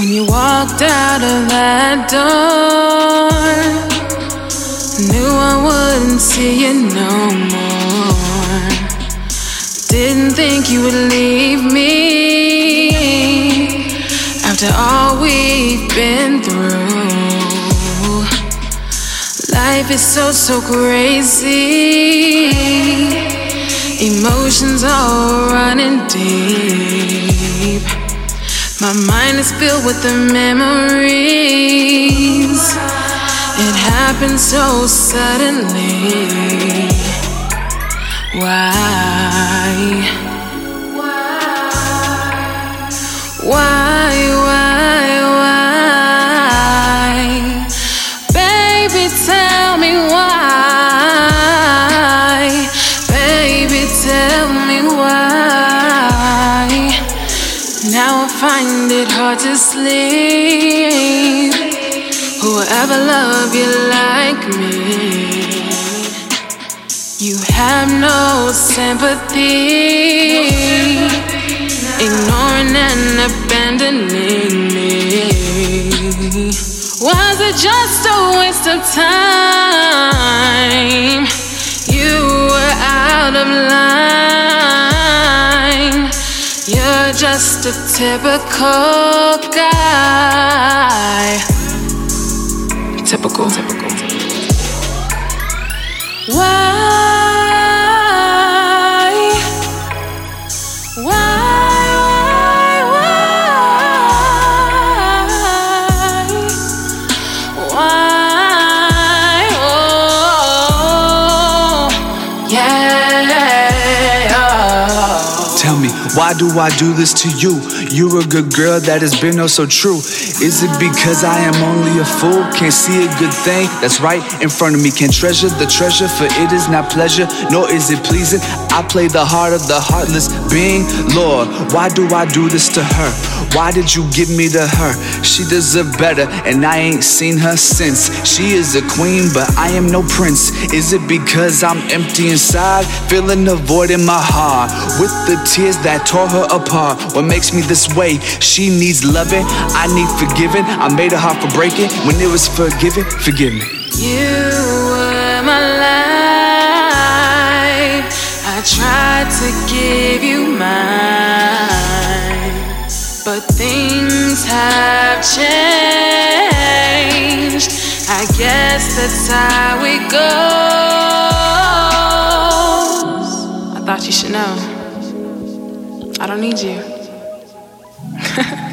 When you walked out of that door, knew I wouldn't see you no more. Didn't think you would leave me after all we've been through. Life is so, so crazy. Emotions all running deep. My mind is filled with the memories. It happened so suddenly. Why? Find it hard to sleep. Who will ever love you like me? You have no sympathy, ignoring and abandoning me. Was it just a waste of time? Just a typical guy. Typical, typical. Why? Why? Why do I do this to you? You're a good girl that has been oh so true. Is it because I am only a fool? Can't see a good thing that's right in front of me. Can't treasure the treasure, for it is not pleasure, nor is it pleasing. I play the heart of the heartless being. Lord, why do I do this to her? Why did you give me to her? She deserved better, and I ain't seen her since. She is a queen, but I am no prince. Is it because I'm empty inside, feeling a void in my heart? With the tears that tore her apart, what makes me this way? She needs loving, I need forgiving. I made her heart for breaking. When it was forgiven, forgive me. You were my life. I tried to give you mine, but things have changed. I guess that's how it goes. I thought you should know. I don't need you.